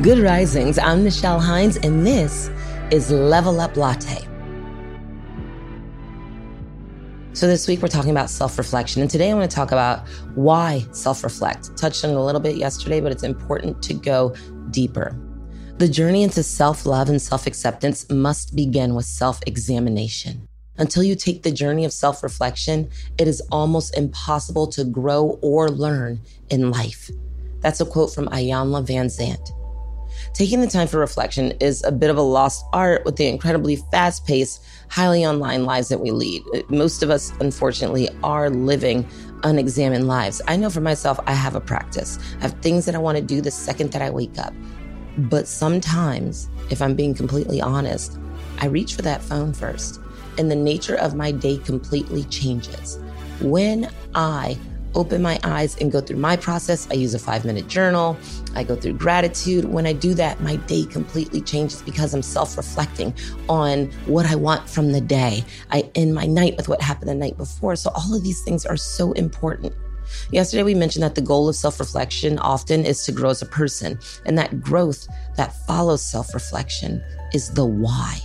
Good Risings. I'm Nichelle Hines, and this is Level Up Latte. So, this week we're talking about self reflection. And today I want to talk about why self reflect. Touched on it a little bit yesterday, but it's important to go deeper. The journey into self love and self acceptance must begin with self examination. Until you take the journey of self reflection, it is almost impossible to grow or learn in life. That's a quote from Iyanla Vanzant. Taking the time for reflection is a bit of a lost art with the incredibly fast paced, highly online lives that we lead. Most of us, unfortunately, are living unexamined lives. I know for myself, I have a practice. I have things that I want to do the second that I wake up. But sometimes, if I'm being completely honest, I reach for that phone first, and the nature of my day completely changes. When I open my eyes and go through my process. I use a five minute journal. I go through gratitude. When I do that, my day completely changes because I'm self reflecting on what I want from the day. I end my night with what happened the night before. So all of these things are so important. Yesterday, we mentioned that the goal of self reflection often is to grow as a person, and that growth that follows self reflection is the why.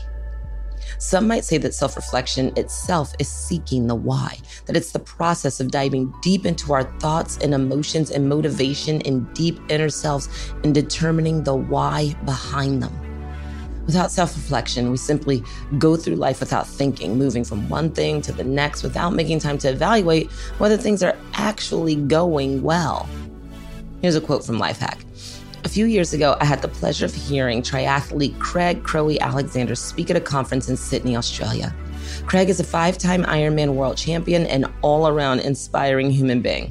Some might say that self reflection itself is seeking the why, that it's the process of diving deep into our thoughts and emotions and motivation in deep inner selves and determining the why behind them. Without self reflection, we simply go through life without thinking, moving from one thing to the next without making time to evaluate whether things are actually going well. Here's a quote from Lifehack a few years ago, I had the pleasure of hearing triathlete Craig Crowie Alexander speak at a conference in Sydney, Australia. Craig is a five time Ironman world champion and all around inspiring human being.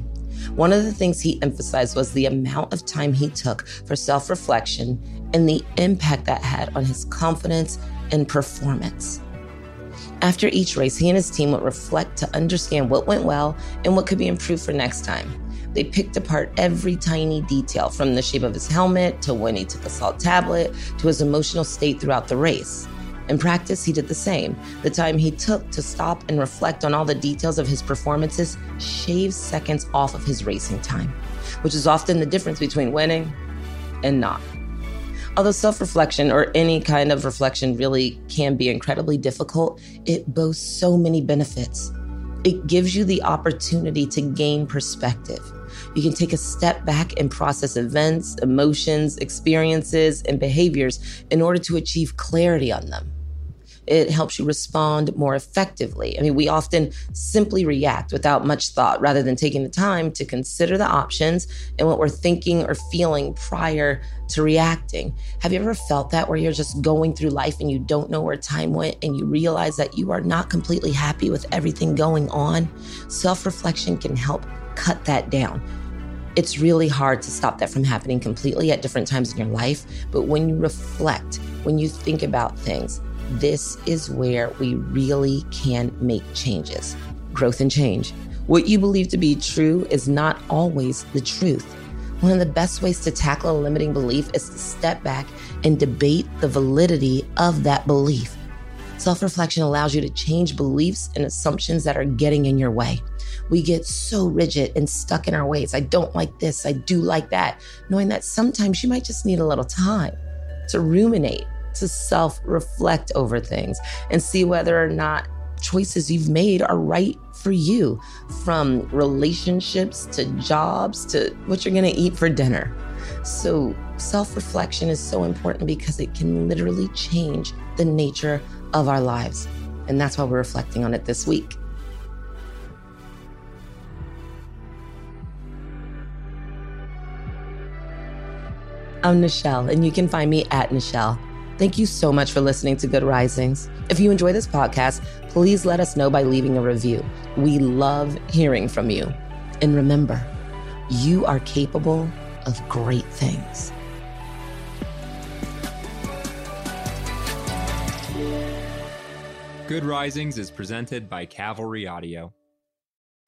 One of the things he emphasized was the amount of time he took for self reflection and the impact that had on his confidence and performance. After each race, he and his team would reflect to understand what went well and what could be improved for next time. They picked apart every tiny detail from the shape of his helmet to when he took a salt tablet to his emotional state throughout the race. In practice, he did the same. The time he took to stop and reflect on all the details of his performances shaved seconds off of his racing time, which is often the difference between winning and not. Although self reflection or any kind of reflection really can be incredibly difficult, it boasts so many benefits. It gives you the opportunity to gain perspective. You can take a step back and process events, emotions, experiences, and behaviors in order to achieve clarity on them. It helps you respond more effectively. I mean, we often simply react without much thought rather than taking the time to consider the options and what we're thinking or feeling prior to reacting. Have you ever felt that where you're just going through life and you don't know where time went and you realize that you are not completely happy with everything going on? Self reflection can help cut that down. It's really hard to stop that from happening completely at different times in your life. But when you reflect, when you think about things, this is where we really can make changes. Growth and change. What you believe to be true is not always the truth. One of the best ways to tackle a limiting belief is to step back and debate the validity of that belief. Self reflection allows you to change beliefs and assumptions that are getting in your way we get so rigid and stuck in our ways. I don't like this, I do like that, knowing that sometimes you might just need a little time to ruminate, to self reflect over things and see whether or not choices you've made are right for you from relationships to jobs to what you're going to eat for dinner. So, self reflection is so important because it can literally change the nature of our lives. And that's why we're reflecting on it this week. I'm Nichelle, and you can find me at Nichelle. Thank you so much for listening to Good Risings. If you enjoy this podcast, please let us know by leaving a review. We love hearing from you. And remember, you are capable of great things. Good Risings is presented by Cavalry Audio.